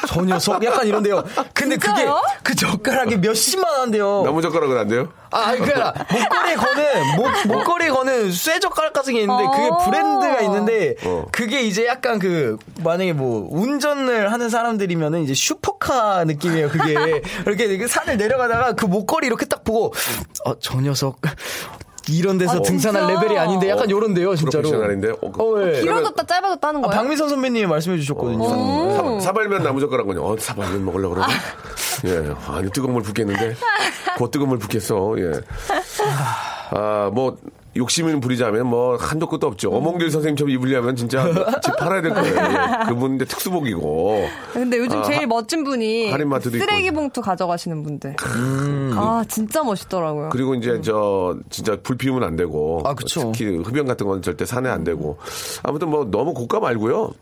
저 녀석 약간 이런데요. 근데 그게 진짜요? 그 젓가락이 몇십만 원 한대요. 나무 젓가락은 안 돼요? 아, 아니, 그게 아니라, 목걸이에 거는, 목, 목걸이에 거는 쇠 젓가락 같은 게 있는데, 그게 어. 브랜드가 있는데, 어. 그게 이제 약간 그, 만약에 뭐, 운전을 하는 사람들이면은 이제 슈퍼카 느낌이에요, 그게. 이렇게 그 산을 내려가다가 그 목걸이 이렇게 딱 보고, 어, 저 녀석. 이런 데서 아, 등산할 진짜? 레벨이 아닌데 약간 요런데요, 진짜로. 프로페셔널인데. 어, 그- 어, 예. 길어졌다 짧아졌다 하는 아, 거예요? 박미선 선배님이 말씀해 주셨거든요. 음. 사, 사발면 나무 젓가락은요. 어, 사발면 먹으려고 그러네. 예. 아니, 뜨거운 물 붓겠는데. 곧 뜨거운 물 붓겠어. 예. 아, 뭐, 욕심을 부리자면 뭐, 한도 끝도 없죠. 어몽길 선생님처럼 입으려면 진짜 집 팔아야 될 거예요. 예. 그분 이제 특수복이고. 근데 요즘 아, 제일 멋진 분이 할인마트도 쓰레기 있고. 봉투 가져가시는 분들. 아 진짜 멋있더라고요. 그리고 이제 저 진짜 불 피우면 안 되고 아, 그쵸. 특히 흡연 같은 건 절대 산에 안 되고 아무튼 뭐 너무 고가 말고요.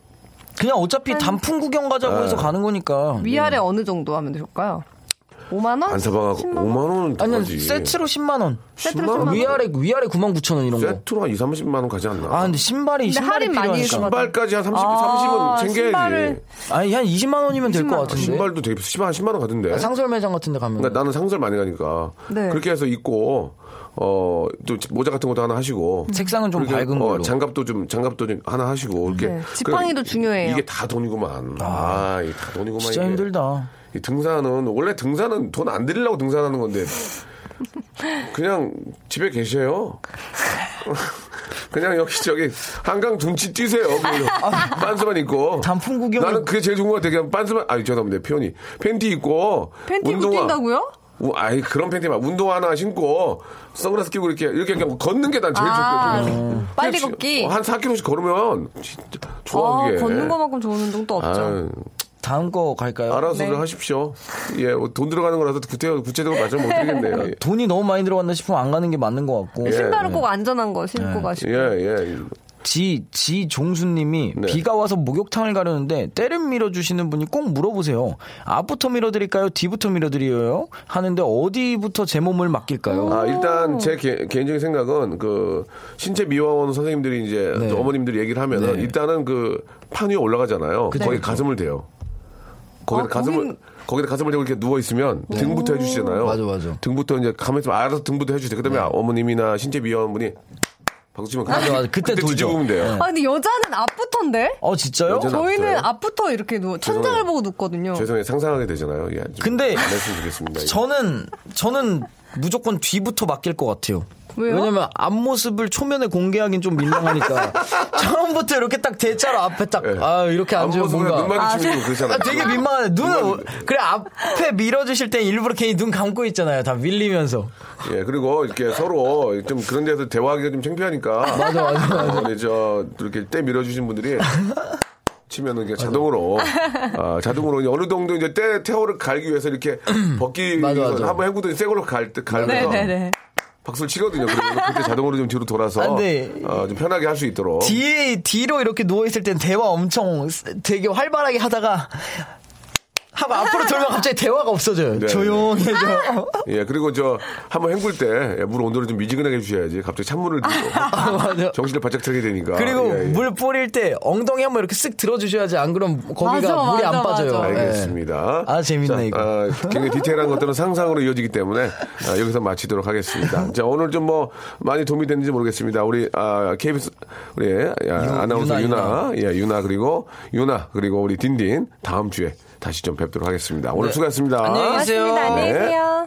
그냥 어차피 단풍 구경 가자고 아. 해서 가는 거니까. 위아래 어느 정도 하면 될까요? 5만 원? 안 사봐가 10만 5만 원은 아니요, 가지. 세트로 10만 원. 세트로 10만 원? 10만 원. 위아래, 위아래 9만 9천 원 이런 거. 세트로 한 2, 30만 원 가지 않나? 아, 근데 신발이, 근데 신발이 할인 많이 필요하니까. 신발까지 한 30, 아, 30은 챙겨야지. 신발을- 아니, 한 20만 원이면 될것 20만 원. 같은데. 신발도 되게 10만, 10만 원 가던데. 상설 매장 같은 데 가면. 그러니까 나는 상설 많이 가니까. 네. 그렇게 해서 입고, 어, 또 모자 같은 것도 하나 하시고. 색상은 좀 그렇게, 밝은 어, 걸로. 장갑도 좀, 장갑도 좀 하나 하시고. 이렇게. 네, 지팡이도 그래, 중요해요. 이게 다 돈이구만. 아, 이게 다 돈이구만. 진짜 이게. 힘들다. 이 등산은, 원래 등산은 돈안 들이려고 등산하는 건데. 그냥 집에 계셔요. 그냥 여기 저기 한강 둔치 뛰세요. 빤스만 입고. 단풍 구경을- 나는 그게 제일 좋은 것 같아. 그냥 빤스만 아니 죄송합니다 표현이 팬티 입고 팬티 운동화 뛴다고요? 우- 아이 그런 팬티 말 운동 하나 신고 선글라스 끼고 이렇게 이렇게 그냥 걷는 게 난 제일 아, 좋거든요. 빨리 걷기. 한 4km씩 걸으면 진짜 좋아 아, 그게. 걷는 것만큼 좋은 운동도 없죠. 아, 다음 거 갈까요? 알아서 네. 하십시오. 예, 돈 들어가는 거라서 구체, 구체적으로 말씀 못 드리겠네요. 예. 돈이 너무 많이 들어간다 싶으면 안 가는 게 맞는 것 같고. 예. 신발은 꼭 안전한 거 신고 가시고. 예, 예. 지, 지 종수님이 네. 비가 와서 목욕탕을 가려는데 때를 밀어주시는 분이 꼭 물어보세요. 앞부터 밀어드릴까요? 뒤부터 밀어드려요? 하는데 어디부터 제 몸을 맡길까요? 아, 일단 제 개, 개인적인 생각은 그 신체 미화원 선생님들이 이제 네. 어머님들이 얘기를 하면은 네. 일단은 그 판 위에 올라가잖아요. 거기 가슴을 대요. 거기다 아, 가슴을 거긴- 거기다 가슴을 대고 이렇게 누워 있으면 등부터 해주시잖아요. 맞아, 맞아. 등부터 이제 가면서 알아서 등부터 해주세요. 그다음에 어머님이나 신체 미화원분이 박수 치면 맞아, 맞아. 그때 돌죠. 뒤집으면 돼요. 아, 근데 여자는 앞부터인데? 어, 진짜요? 저희는? 앞부터 이렇게 누워, 천장을 죄송해요. 보고 눕거든요. 죄송해요. 상상하게 되잖아요. 예, 좀 근데 안 했으면 좋겠습니다. 이거. 저는, 저는 무조건 뒤부터 맡길 것 같아요. 왜요? 왜냐면 앞모습을 초면에 공개하긴 좀 민망하니까 처음부터 이렇게 딱 대자로 앞에 딱 예. 아 이렇게 앉으면 뭔가 눈 아, 마주치고 그러잖아요. 아, 되게 민망해. 눈을, 그래, 앞에 밀어주실 때 일부러 괜히 눈 감고 있잖아요. 다 밀리면서. 예, 그리고 이렇게 서로 좀 그런 데서 대화하기가 좀 창피하니까. 맞아, 맞아, 맞아. 어, 우리 저, 이렇게 때 밀어주신 분들이 치면은 이게 자동으로, 아, 자동으로 이제 어느 정도 이제 때 태워를 갈기 위해서 이렇게 벗기 맞아. 한번 해구도 새 걸로 갈 때, 갈면서 네 네 네. 박수를 치거든요. 그때 자동으로 좀 뒤로 돌아서 아, 네. 어, 좀 편하게 할 수 있도록. 뒤에, 뒤로 이렇게 누워 있을 땐 대화 엄청 되게 활발하게 하다가 하고 앞으로 돌면 갑자기 대화가 없어져요. 네, 조용해져. 예, 그리고 저 한번 헹굴 때 물 온도를 좀 미지근하게 해주셔야지. 갑자기 찬물을 드고 아, 맞아. 정신을 바짝 차게 되니까. 그리고 예, 예. 물 뿌릴 때 엉덩이 한번 이렇게 쓱 들어주셔야지 안 그러면 거기가 맞아, 물이 맞아, 안 빠져요. 맞아. 예. 알겠습니다. 아, 재밌네, 자, 이거. 아, 굉장히 디테일한 것들은 상상으로 이어지기 때문에 아, 여기서 마치도록 하겠습니다. 자, 오늘 좀 뭐 많이 도움이 됐는지 모르겠습니다. 우리 아, KBS 우리 아, 아나운서 유나, 유나, 예, 유나 그리고 유나 그리고 우리 딘딘 다음 주에 다시 좀 뵙도록 하겠습니다. 오늘 네. 수고하셨습니다. 안녕히 계세요. 고맙습니다. 안녕히 네. 계세요.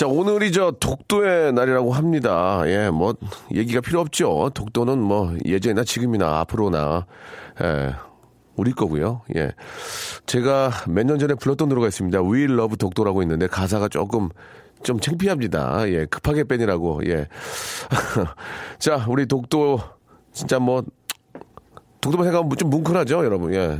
자, 오늘이 저 독도의 날이라고 합니다. 예, 뭐, 얘기가 필요 없죠. 독도는 뭐, 예전이나 지금이나 앞으로나, 예, 우리 거고요. 예. 제가 몇 년 전에 불렀던 노래가 있습니다. We Love 독도라고 있는데 가사가 조금 좀 창피합니다. 예, 급하게 뺀이라고, 예. 자, 우리 독도, 진짜 뭐, 독도만 생각하면 좀 뭉클하죠, 여러분. 예.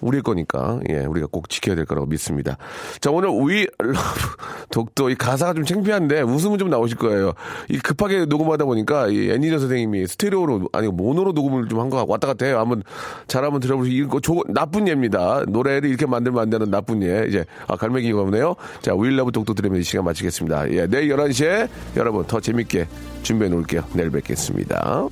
우리 거니까 예 우리가 꼭 지켜야 될 거라고 믿습니다. 자 오늘 We Love 독도 이 가사가 좀 창피한데 웃음은 좀 나오실 거예요. 이 급하게 녹음하다 보니까 이 엔지니어 선생님이 스테레오로 아니 모노로 녹음을 좀 한 거 왔다 갔다 해요. 한번 잘 한번 들어보시고 이거 조, 나쁜 예입니다. 노래를 이렇게 만들면 안 되는 나쁜 예. 이제 아 갈매기가 오네요. 자 We Love 독도 들으면 이 시간 마치겠습니다. 예 내일 11시에 여러분 더 재밌게 준비해 놓을게요. 내일 뵙겠습니다.